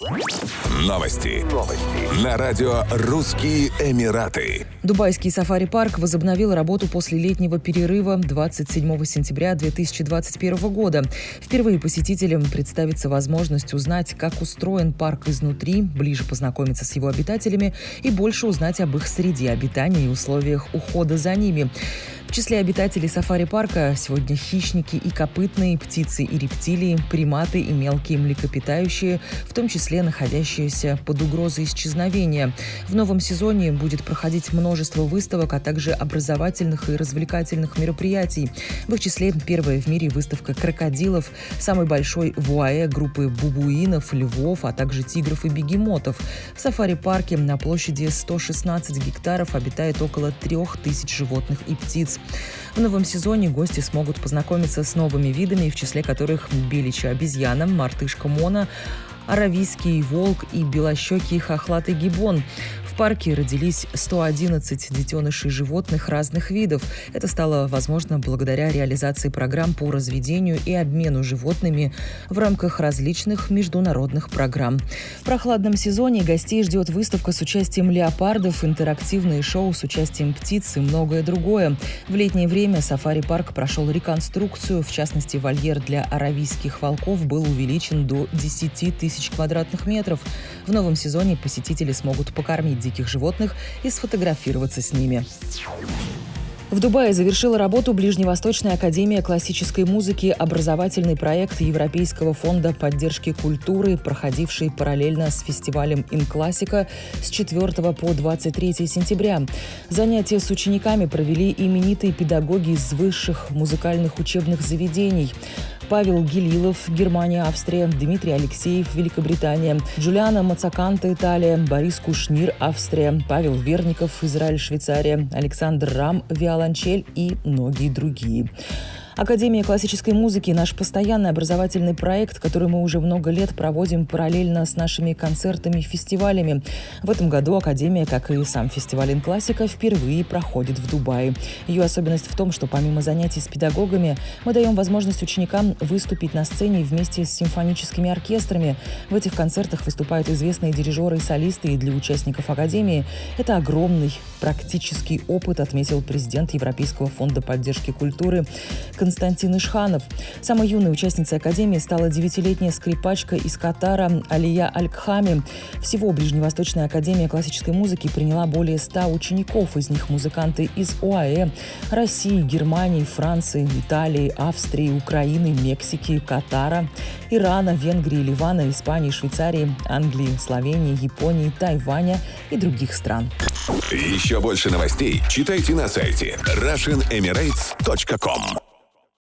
Новости. Новости. На радио «Русские Эмираты». Дубайский сафари-парк возобновил работу после летнего перерыва 27 сентября 2021 года. Впервые посетителям представится возможность узнать, как устроен парк изнутри, ближе познакомиться с его обитателями и больше узнать об их среде обитания и условиях ухода за ними. В числе обитателей сафари-парка сегодня хищники и копытные, птицы и рептилии, приматы и мелкие млекопитающие, в том числе находящиеся под угрозой исчезновения. В новом сезоне будет проходить множество выставок, а также образовательных и развлекательных мероприятий. В их числе первая в мире выставка крокодилов, самый большой вуае группы бубуинов, львов, а также тигров и бегемотов. В сафари-парке на площади 116 гектаров обитает около 3000 животных и птиц. В новом сезоне гости смогут познакомиться с новыми видами, в числе которых беличья обезьяна, мартышка Мона, аравийский волк и белощекий хохлатый гибон парке родились 111 детенышей животных разных видов. Это стало возможно благодаря реализации программ по разведению и обмену животными в рамках различных международных программ. В прохладном сезоне гостей ждет выставка с участием леопардов, интерактивные шоу с участием птиц и многое другое. В летнее время сафари-парк прошел реконструкцию. В частности, вольер для аравийских волков был увеличен до 10 тысяч квадратных метров. В новом сезоне посетители смогут покормить диких животных и сфотографироваться с ними. В Дубае завершила работу Ближневосточная академия классической музыки, образовательный проект Европейского фонда поддержки культуры, проходивший параллельно с фестивалем «Инклассика» с 4 по 23 сентября. Занятия с учениками провели именитые педагоги из высших музыкальных учебных заведений. Павел Гелилов, Германия, Австрия, Дмитрий Алексеев, Великобритания, Джулиана Мацаканта, Италия, Борис Кушнир, Австрия, Павел Верников, Израиль, Швейцария, Александр Рам, виолончель и многие другие. Академия классической музыки – наш постоянный образовательный проект, который мы уже много лет проводим параллельно с нашими концертами и фестивалями. В этом году Академия, как и сам фестиваль «Инклассика», впервые проходит в Дубае. Ее особенность в том, что помимо занятий с педагогами, мы даем возможность ученикам выступить на сцене вместе с симфоническими оркестрами. В этих концертах выступают известные дирижеры и солисты, и для участников Академии это огромный практический опыт, отметил президент Европейского фонда поддержки культуры Константин Ишханов. Самой юной участницей Академии стала девятилетняя скрипачка из Катара Алия Алькхами. Всего Ближневосточная Академия классической музыки приняла более ста учеников. Из них музыканты из ОАЭ, России, Германии, Франции, Италии, Австрии, Украины, Мексики, Катара, Ирана, Венгрии, Ливана, Испании, Швейцарии, Англии, Словении, Японии, Тайваня и других стран. Еще больше новостей читайте на сайте RussianEmirates.com